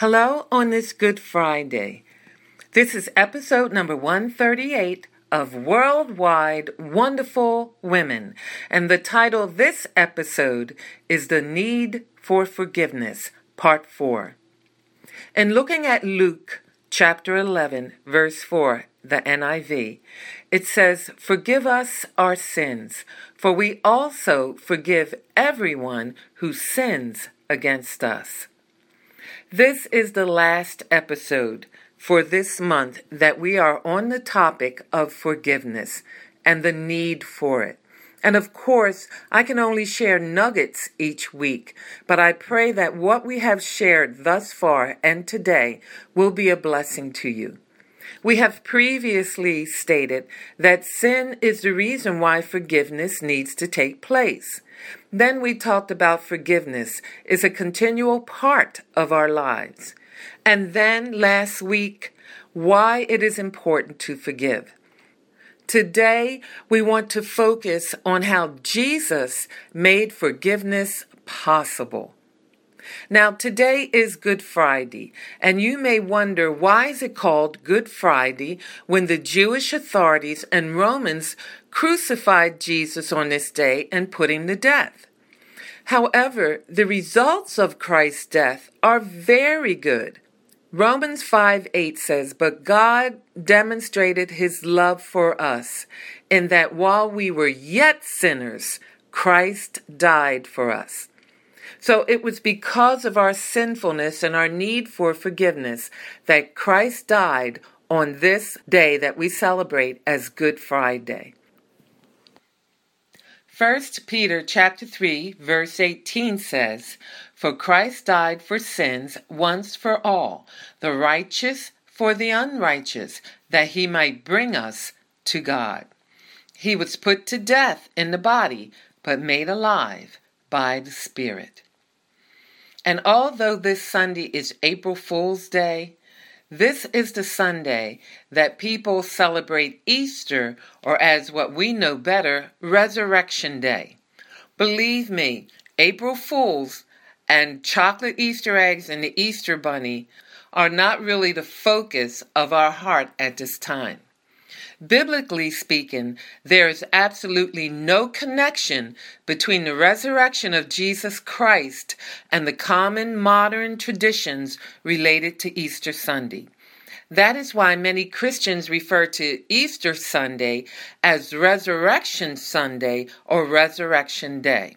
Hello on this Good Friday. This is episode number 138 of Worldwide Wonderful Women, and the title of this episode is The Need for Forgiveness, Part 4. In looking at Luke chapter 11, verse 4, the NIV, it says, Forgive us our sins, for we also forgive everyone who sins against us. This is the last episode for this month that we are on the topic of forgiveness and the need for it. And of course, I can only share nuggets each week, but I pray that what we have shared thus far and today will be a blessing to you. We have previously stated that sin is the reason why forgiveness needs to take place. Then we talked about forgiveness is a continual part of our lives. And then last week, why it is important to forgive. Today, we want to focus on how Jesus made forgiveness possible. Now, today is Good Friday, and you may wonder why is it called Good Friday when the Jewish authorities and Romans crucified Jesus on this day and put him to death. However, the results of Christ's death are very good. Romans 5 8 says, But God demonstrated his love for us in that while we were yet sinners, Christ died for us. So it was because of our sinfulness and our need for forgiveness that Christ died on this day that we celebrate as Good Friday. 1 Peter chapter 3 verse 18 says, "For Christ died for sins once for all, the righteous for the unrighteous, that he might bring us to God. He was put to death in the body, but made alive by the Spirit." And although this Sunday is April Fool's Day, this is the Sunday that people celebrate Easter, or as what we know better, Resurrection Day. Believe me, April Fools and chocolate Easter eggs and the Easter Bunny are not really the focus of our heart at this time. Biblically speaking, there is absolutely no connection between the resurrection of Jesus Christ and the common modern traditions related to Easter Sunday. That is why many Christians refer to Easter Sunday as Resurrection Sunday or Resurrection Day.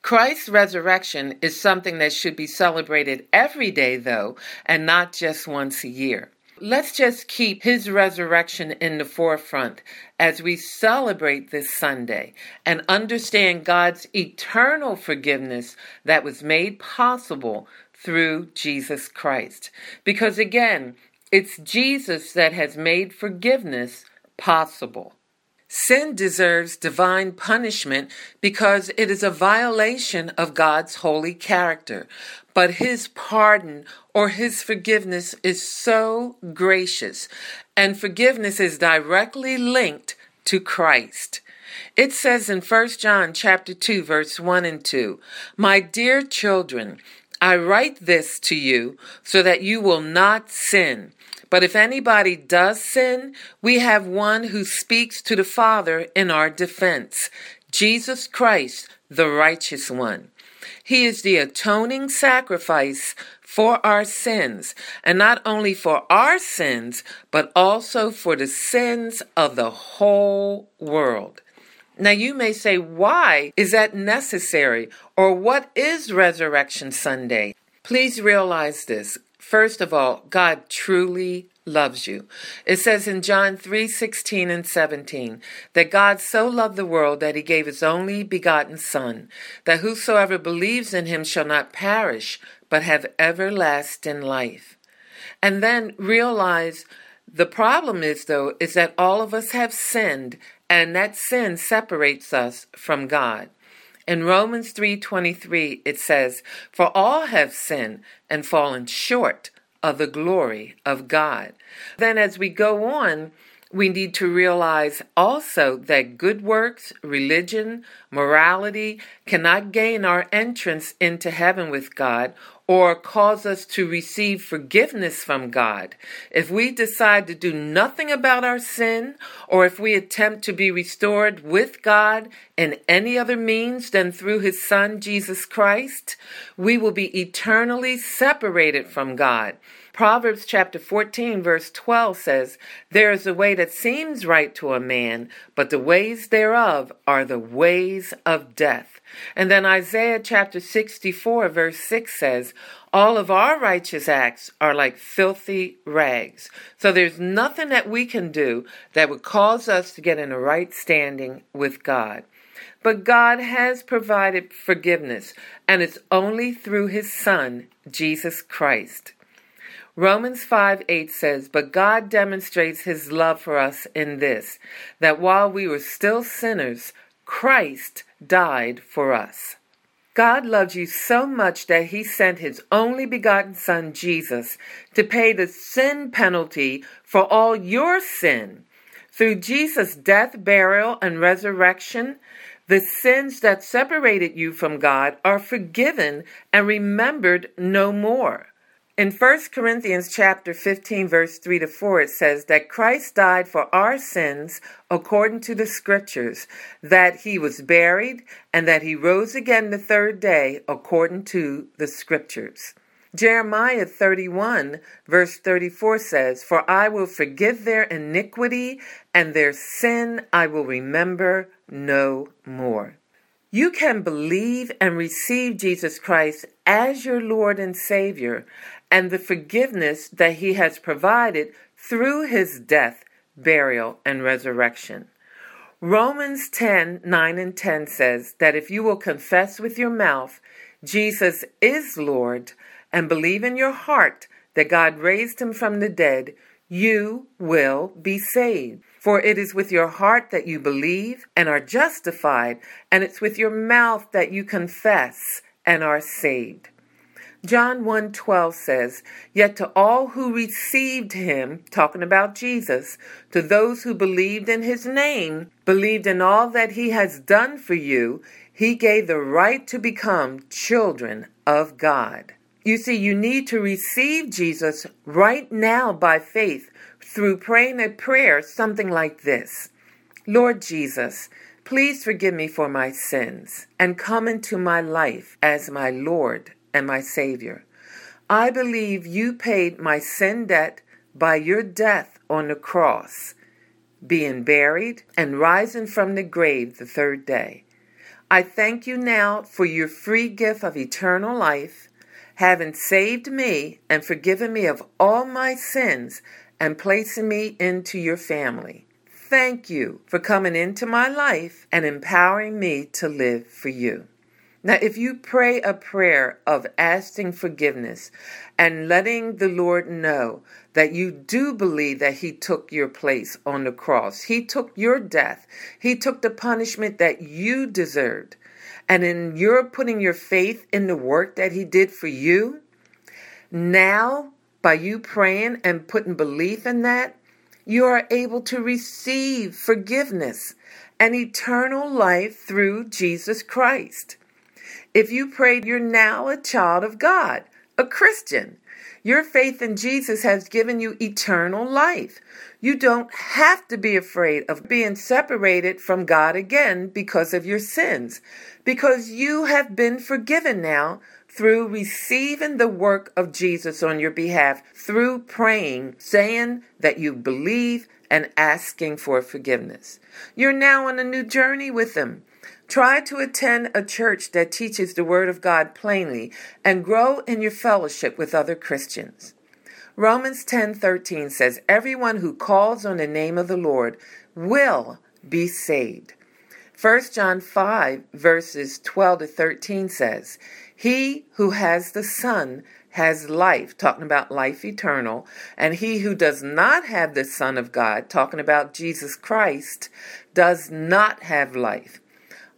Christ's resurrection is something that should be celebrated every day, though, and not just once a year. Let's just keep his resurrection in the forefront as we celebrate this Sunday and understand God's eternal forgiveness that was made possible through Jesus Christ. Because again, it's Jesus that has made forgiveness possible. Sin deserves divine punishment because it is a violation of God's holy character. But His pardon or His forgiveness is so gracious, and forgiveness is directly linked to Christ. It says in 1 John chapter 2 verse 1 and 2, "My dear children, I write this to you so that you will not sin. But if anybody does sin, we have one who speaks to the Father in our defense Jesus Christ, the righteous one. He is the atoning sacrifice for our sins, and not only for our sins, but also for the sins of the whole world. Now, you may say, why is that necessary? Or what is Resurrection Sunday? Please realize this. First of all, God truly loves you. It says in John 3 16 and 17 that God so loved the world that he gave his only begotten Son, that whosoever believes in him shall not perish, but have everlasting life. And then realize the problem is, though, is that all of us have sinned, and that sin separates us from God. In Romans 3:23 it says, "For all have sinned and fallen short of the glory of God. Then, as we go on, we need to realize also that good works, religion, morality cannot gain our entrance into heaven with God or cause us to receive forgiveness from God. If we decide to do nothing about our sin, or if we attempt to be restored with God in any other means than through His Son, Jesus Christ, we will be eternally separated from God. Proverbs chapter 14, verse 12 says, There is a way that seems right to a man, but the ways thereof are the ways of death. And then Isaiah chapter 64, verse 6 says, All of our righteous acts are like filthy rags. So there's nothing that we can do that would cause us to get in a right standing with God. But God has provided forgiveness, and it's only through His Son, Jesus Christ. Romans 5 8 says, But God demonstrates his love for us in this, that while we were still sinners, Christ died for us. God loves you so much that he sent his only begotten Son, Jesus, to pay the sin penalty for all your sin. Through Jesus' death, burial, and resurrection, the sins that separated you from God are forgiven and remembered no more. In 1 Corinthians chapter 15 verse 3 to 4 it says that Christ died for our sins according to the scriptures that he was buried and that he rose again the third day according to the scriptures. Jeremiah 31 verse 34 says, For I will forgive their iniquity and their sin I will remember no more. You can believe and receive Jesus Christ as your Lord and Savior and the forgiveness that he has provided through his death, burial, and resurrection. Romans 10 9 and 10 says that if you will confess with your mouth Jesus is Lord and believe in your heart that God raised him from the dead, you will be saved. For it is with your heart that you believe and are justified, and it's with your mouth that you confess and are saved. John 1:12 says, "Yet to all who received him, talking about Jesus, to those who believed in his name, believed in all that he has done for you, he gave the right to become children of God." You see, you need to receive Jesus right now by faith through praying a prayer something like this. Lord Jesus, please forgive me for my sins and come into my life as my Lord and my Savior. I believe you paid my sin debt by your death on the cross, being buried and rising from the grave the third day. I thank you now for your free gift of eternal life, having saved me and forgiven me of all my sins and placing me into your family. Thank you for coming into my life and empowering me to live for you. Now, if you pray a prayer of asking forgiveness and letting the Lord know that you do believe that He took your place on the cross, He took your death, He took the punishment that you deserved, and in your putting your faith in the work that He did for you, now by you praying and putting belief in that, you are able to receive forgiveness and eternal life through Jesus Christ. If you prayed, you're now a child of God, a Christian. Your faith in Jesus has given you eternal life. You don't have to be afraid of being separated from God again because of your sins, because you have been forgiven now through receiving the work of Jesus on your behalf, through praying, saying that you believe and asking for forgiveness. You're now on a new journey with Him. Try to attend a church that teaches the Word of God plainly and grow in your fellowship with other Christians. Romans 10:13 says everyone who calls on the name of the Lord will be saved. 1 John 5 verses 12 to 13 says, "He who has the Son has life, talking about life eternal, and he who does not have the Son of God, talking about Jesus Christ, does not have life."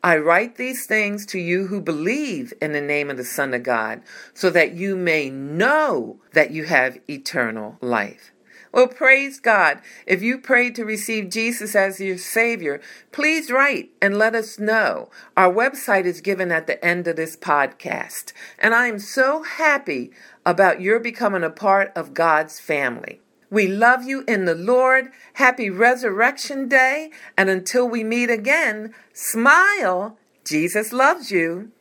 I write these things to you who believe in the name of the Son of God, so that you may know that you have eternal life. Well, praise God. If you prayed to receive Jesus as your Savior, please write and let us know. Our website is given at the end of this podcast. And I am so happy about your becoming a part of God's family. We love you in the Lord. Happy Resurrection Day. And until we meet again, smile. Jesus loves you.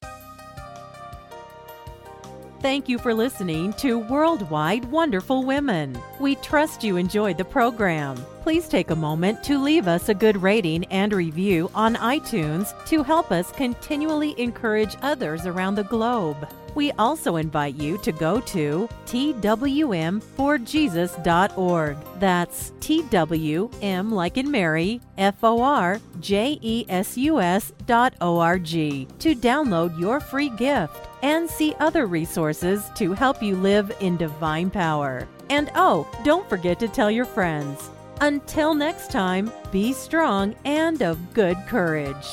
Thank you for listening to Worldwide Wonderful Women. We trust you enjoyed the program. Please take a moment to leave us a good rating and review on iTunes to help us continually encourage others around the globe. We also invite you to go to twm4jesus.org. That's TWM like in Mary, F O R J E S U S dot O R G to download your free gift and see other resources to help you live in divine power. And oh, don't forget to tell your friends. Until next time, be strong and of good courage.